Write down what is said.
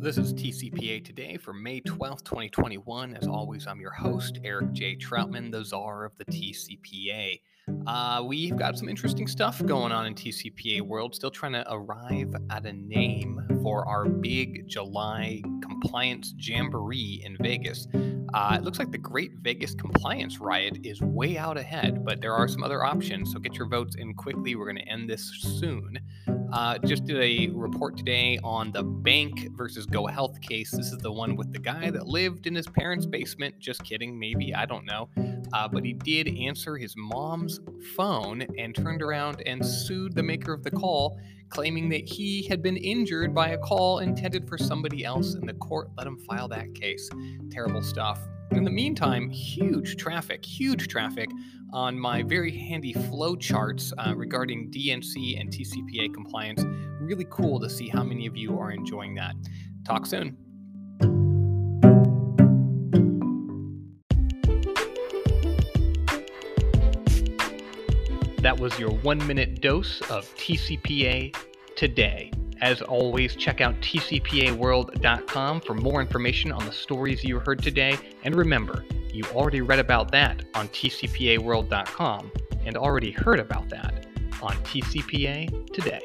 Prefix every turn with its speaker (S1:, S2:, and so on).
S1: this is TCPA Today for May 12th, 2021. As always, I'm your host, Eric J. Troutman, the czar of the TCPA. Uh, we've got some interesting stuff going on in TCPA world. Still trying to arrive at a name for our big July compliance jamboree in Vegas. Uh, it looks like the Great Vegas Compliance Riot is way out ahead, but there are some other options. So get your votes in quickly. We're going to end this soon. Uh, just did a report today on the bank versus Go Health case. This is the one with the guy that lived in his parents' basement. Just kidding, maybe. I don't know. Uh, but he did answer his mom's phone and turned around and sued the maker of the call, claiming that he had been injured by a call intended for somebody else, and the court let him file that case. Terrible stuff. In the meantime, huge traffic, huge traffic on my very handy flow charts uh, regarding DNC and TCPA compliance. Really cool to see how many of you are enjoying that. Talk soon. That was your one minute dose of TCPA today. As always, check out tcpaworld.com for more information on the stories you heard today. And remember, you already read about that on tcpaworld.com and already heard about that on TCPA today.